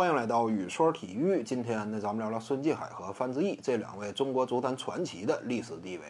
欢迎来到雨说体育。今天呢，咱们聊聊孙继海和范志毅这两位中国足坛传奇的历史地位。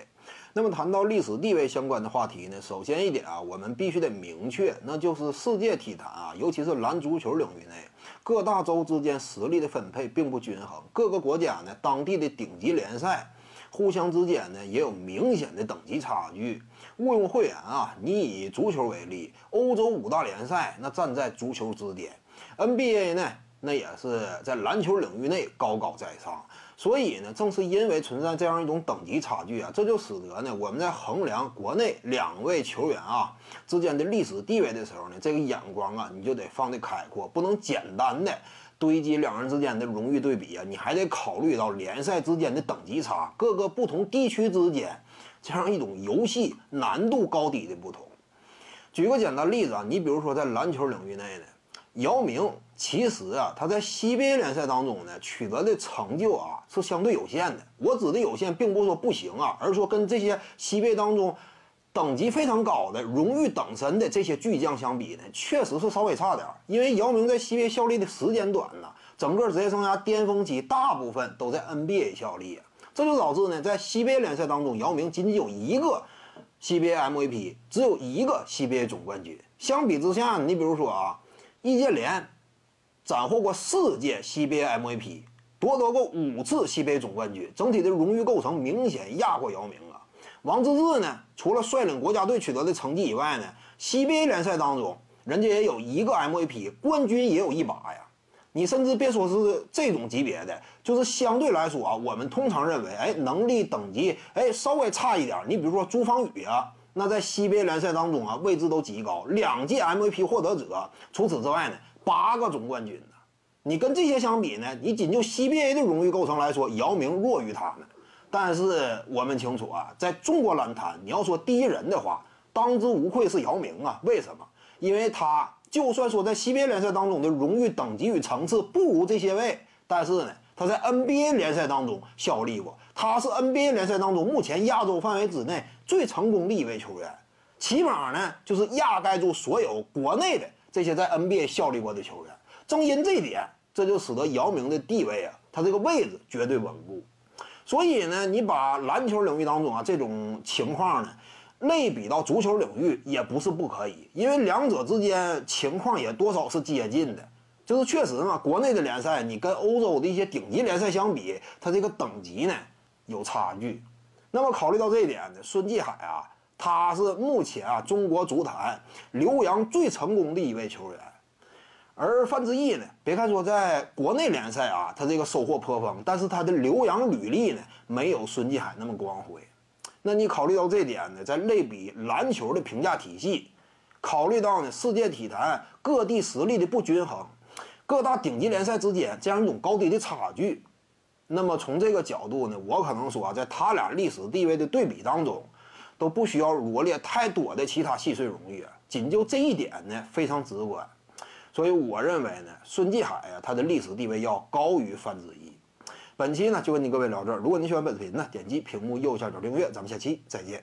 那么谈到历史地位相关的话题呢，首先一点啊，我们必须得明确，那就是世界体坛啊，尤其是篮足球领域内，各大洲之间实力的分配并不均衡，各个国家呢，当地的顶级联赛。互相之间呢也有明显的等级差距。毋庸讳言啊，你以足球为例，欧洲五大联赛那站在足球之巅，NBA 呢那也是在篮球领域内高高在上。所以呢，正是因为存在这样一种等级差距啊，这就使得呢我们在衡量国内两位球员啊之间的历史地位的时候呢，这个眼光啊你就得放得开阔，不能简单的。堆积两人之间的荣誉对比啊，你还得考虑到联赛之间的等级差，各个不同地区之间这样一种游戏难度高低的不同。举个简单例子啊，你比如说在篮球领域内呢，姚明其实啊他在 CBA 联赛当中呢取得的成就啊是相对有限的。我指的有限，并不是说不行啊，而是说跟这些 CBA 当中。等级非常高的、荣誉等身的这些巨匠相比呢，确实是稍微差点。因为姚明在 CBA 效力的时间短呢，整个职业生涯巅峰期大部分都在 NBA 效力，这就导致呢，在 CBA 联赛当中，姚明仅仅有一个 CBA MVP，只有一个 CBA 总冠军。相比之下，你比如说啊，易建联斩获过四届 CBA MVP，夺得过五次 CBA 总冠军，整体的荣誉构成明显压过姚明啊。王治郅呢，除了率领国家队取得的成绩以外呢，CBA 联赛当中，人家也有一个 MVP，冠军也有一把呀。你甚至别说是这种级别的，就是相对来说啊，我们通常认为，哎，能力等级，哎，稍微差一点。你比如说朱芳雨啊，那在 CBA 联赛当中啊，位置都极高，两届 MVP 获得者。除此之外呢，八个总冠军呢。你跟这些相比呢，你仅就 CBA 的荣誉构成来说，姚明弱于他们。但是我们清楚啊，在中国篮坛，你要说第一人的话，当之无愧是姚明啊。为什么？因为他就算说在 CBA 联赛当中的荣誉等级与层次不如这些位，但是呢，他在 NBA 联赛当中效力过，他是 NBA 联赛当中目前亚洲范围之内最成功的一位球员，起码呢，就是压盖住所有国内的这些在 NBA 效力过的球员。正因这点，这就使得姚明的地位啊，他这个位置绝对稳固。所以呢，你把篮球领域当中啊这种情况呢，类比到足球领域也不是不可以，因为两者之间情况也多少是接近的。就是确实嘛，国内的联赛你跟欧洲的一些顶级联赛相比，它这个等级呢有差距。那么考虑到这一点呢，孙继海啊，他是目前啊中国足坛留洋最成功的一位球员。而范志毅呢？别看说在国内联赛啊，他这个收获颇丰，但是他的留洋履历呢，没有孙继海那么光辉。那你考虑到这点呢，在类比篮球的评价体系，考虑到呢世界体坛各地实力的不均衡，各大顶级联赛之间这样一种高低的差距，那么从这个角度呢，我可能说，啊在他俩历史地位的对比当中，都不需要罗列太多的其他细碎荣誉，仅就这一点呢，非常直观。所以我认为呢，孙继海啊，他的历史地位要高于范志毅。本期呢就跟你各位聊这儿。如果你喜欢本视频呢，点击屏幕右下角订阅。咱们下期再见。